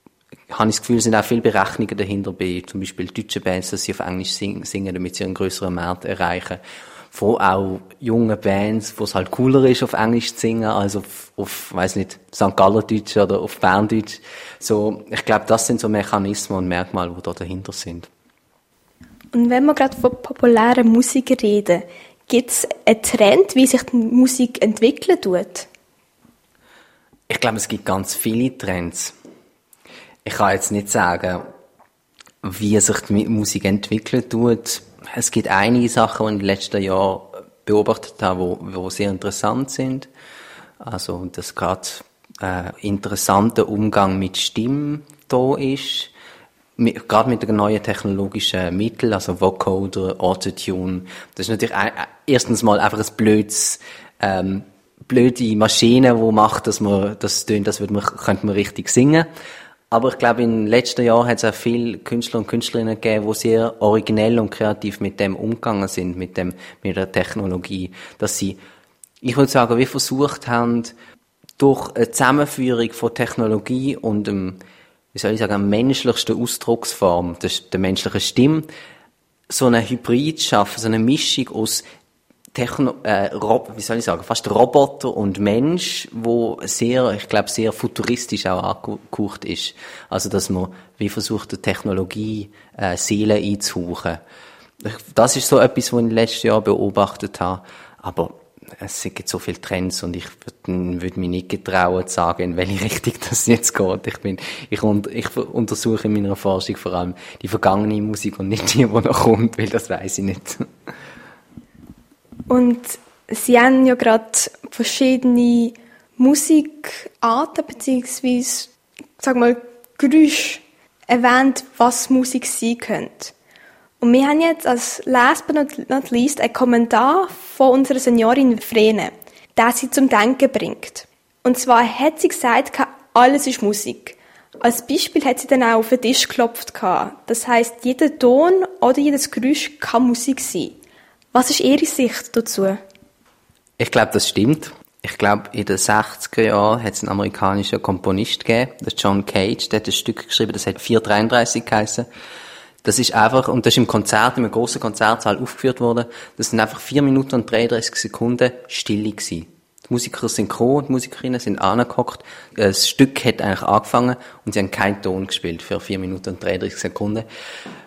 habe ich das Gefühl, sind auch viele Berechnungen dahinter bei zum Beispiel deutschen Bands, dass sie auf Englisch singen, damit sie einen größeren Markt erreichen von auch jungen Bands, wo es halt cooler ist, auf Englisch zu singen, als auf, auf weiß nicht, St. Gallerdeutsch oder auf Berndeutsch. So, ich glaube, das sind so Mechanismen und Merkmale, die da dahinter sind. Und wenn wir gerade von populärer Musik reden, gibt es einen Trend, wie sich die Musik entwickeln tut? Ich glaube, es gibt ganz viele Trends. Ich kann jetzt nicht sagen, wie sich die Musik entwickeln tut es gibt einige Sachen, die ich in den letzten Jahren beobachtet habe, die, die sehr interessant sind. Also, dass gerade äh, interessanter Umgang mit Stimmen da ist. Mit, gerade mit den neuen technologischen Mitteln, also Vocoder, Autotune. Das ist natürlich ein, erstens mal einfach ein blödes, ähm, blöde Maschine, die macht, dass man, das tönt, das würde man, könnte man richtig singen. Aber ich glaube, in den letzten Jahren hat es auch viele Künstler und Künstlerinnen gegeben, die sehr originell und kreativ mit dem umgegangen sind, mit dem, mit der Technologie. Dass sie, ich würde sagen, wie versucht haben, durch eine Zusammenführung von Technologie und dem, wie soll ich sagen, menschlichsten Ausdrucksform, der menschlichen Stimme, so eine Hybrid schaffen, so eine Mischung aus Techno, äh, Rob, wie soll ich sagen, fast Roboter und Mensch, wo sehr, ich glaube, sehr futuristisch auch angehaucht ist. Also, dass man wie versucht, die Technologie äh, Seele einzuhauchen. Das ist so etwas, was ich letzten Jahren beobachtet habe. Aber es gibt so viele Trends und ich würde würd mich nicht getrauen zu sagen, in welche Richtung das jetzt geht. Ich bin, ich, un, ich untersuche in meiner Forschung vor allem die vergangene Musik und nicht die, die noch kommt, weil das weiß ich nicht. Und Sie haben ja gerade verschiedene Musikarten beziehungsweise, sag mal, Geräusche erwähnt, was Musik sein könnte. Und wir haben jetzt als last but not least einen Kommentar von unserer Seniorin Vrene, der sie zum Denken bringt. Und zwar hat sie gesagt, alles ist Musik. Als Beispiel hat sie dann auch auf den Tisch geklopft. Das heißt, jeder Ton oder jedes Geräusch kann Musik sein. Was ist Ihre Sicht dazu? Ich glaube, das stimmt. ich glaube, in den 60er Jahren hat es einen amerikanischen Komponist gegeben, der John Cage, der hat ein Stück geschrieben, das hat 433 geheißen. Das ist einfach, und das ist im Konzert, in einem grossen Konzertsaal aufgeführt worden, das sind einfach 4 Minuten und 33 Sekunden Stille gewesen. Die Musiker sind gekommen, die Musikerinnen sind angehockt. Das Stück hat eigentlich angefangen und sie haben keinen Ton gespielt für 4 Minuten und 33 Sekunden.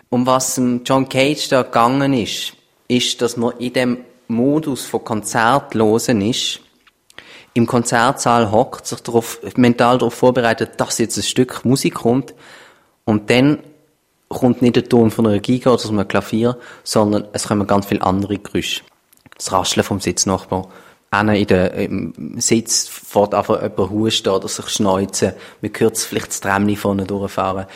Um was John Cage da gegangen ist, ist, dass man in dem Modus von Konzert losen ist, im Konzertsaal hockt, sich darauf, mental darauf vorbereitet, dass jetzt ein Stück Musik kommt und dann kommt nicht der Ton von einer Giga oder von einem Klavier, sondern es kommen ganz viele andere Geräusche. Das Rascheln vom Sitznachbar. Einer in der, im Sitz fährt einfach jemand husten oder sich schneuzen. Man hört vielleicht das Trämchen vorne durchfahren.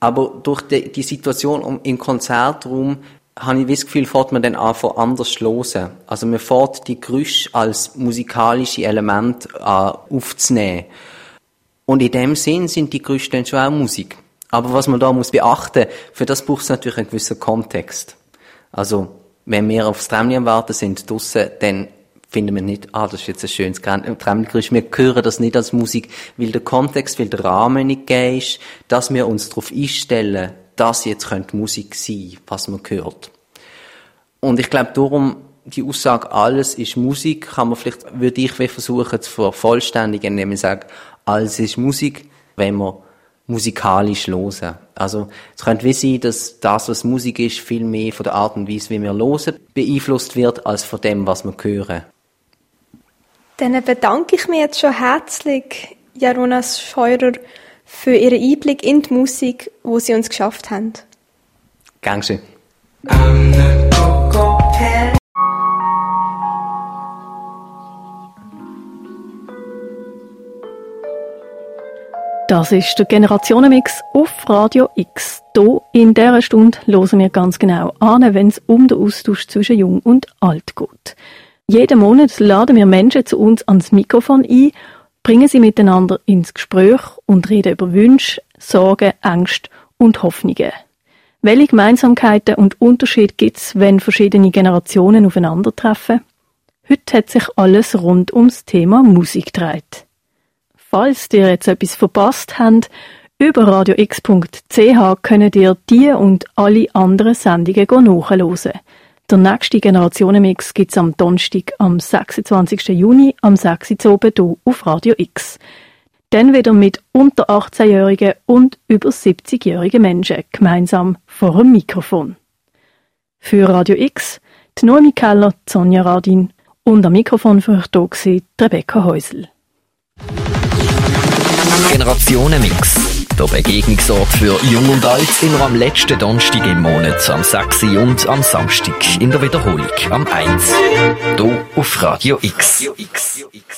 Aber durch die, die Situation im Konzertraum habe ich das Gefühl, fährt man dann einfach anders hören. Also man fährt die Geräusche als musikalische Element an, aufzunehmen. Und in dem Sinn sind die Geräusche dann schon auch Musik. Aber was man da muss beachten, für das braucht es natürlich einen gewissen Kontext. Also, wenn wir aufs Tramli warten sind draussen, dann finden wir nicht, ah, das ist jetzt ein schönes Tramli-Geräusch. Wir hören das nicht als Musik, weil der Kontext, weil der Rahmen nicht gegeben ist, dass wir uns darauf einstellen, dass jetzt könnte Musik sein, was man hört. Und ich glaube, darum, die Aussage, alles ist Musik, kann man vielleicht, würde ich versuchen zu vervollständigen, indem ich sage, alles ist Musik, wenn man musikalisch hören. Also, es könnte wie sein, dass das, was Musik ist, viel mehr von der Art und Weise, wie wir hören, beeinflusst wird, als von dem, was wir hören. Dann bedanke ich mich jetzt schon herzlich, Jaronas Scheurer, für Ihren Einblick in die Musik, wo Sie uns geschafft haben. Gern schön. Das ist der Generationenmix auf Radio X. Hier in dieser Stunde hören wir ganz genau an, wenn es um den Austausch zwischen Jung und Alt geht. Jeden Monat laden wir Menschen zu uns ans Mikrofon ein, bringen sie miteinander ins Gespräch und reden über Wünsche, Sorgen, Ängste und Hoffnungen. Welche Gemeinsamkeiten und Unterschiede gibt es, wenn verschiedene Generationen aufeinandertreffen? Heute hat sich alles rund ums Thema Musik gedreht. Falls ihr jetzt etwas verpasst habt, über radiox.ch könnt ihr die und alle anderen Sendungen nachhören. Der nächste Generationenmix gibt es am Donnerstag, am 26. Juni, am 6. Uhr hier auf Radio X. Dann wieder mit unter 18-jährigen und über 70-jährigen Menschen gemeinsam vor dem Mikrofon. Für Radio X, die Noemi Keller, Sonja Radin und am Mikrofon für euch hier Rebecca Häusl. Generationenmix. Der Begegnungsort für Jung und Alt immer am letzten Donnerstag im Monat, am 6. und am Samstag in der Wiederholung am 1. Hier auf Radio X.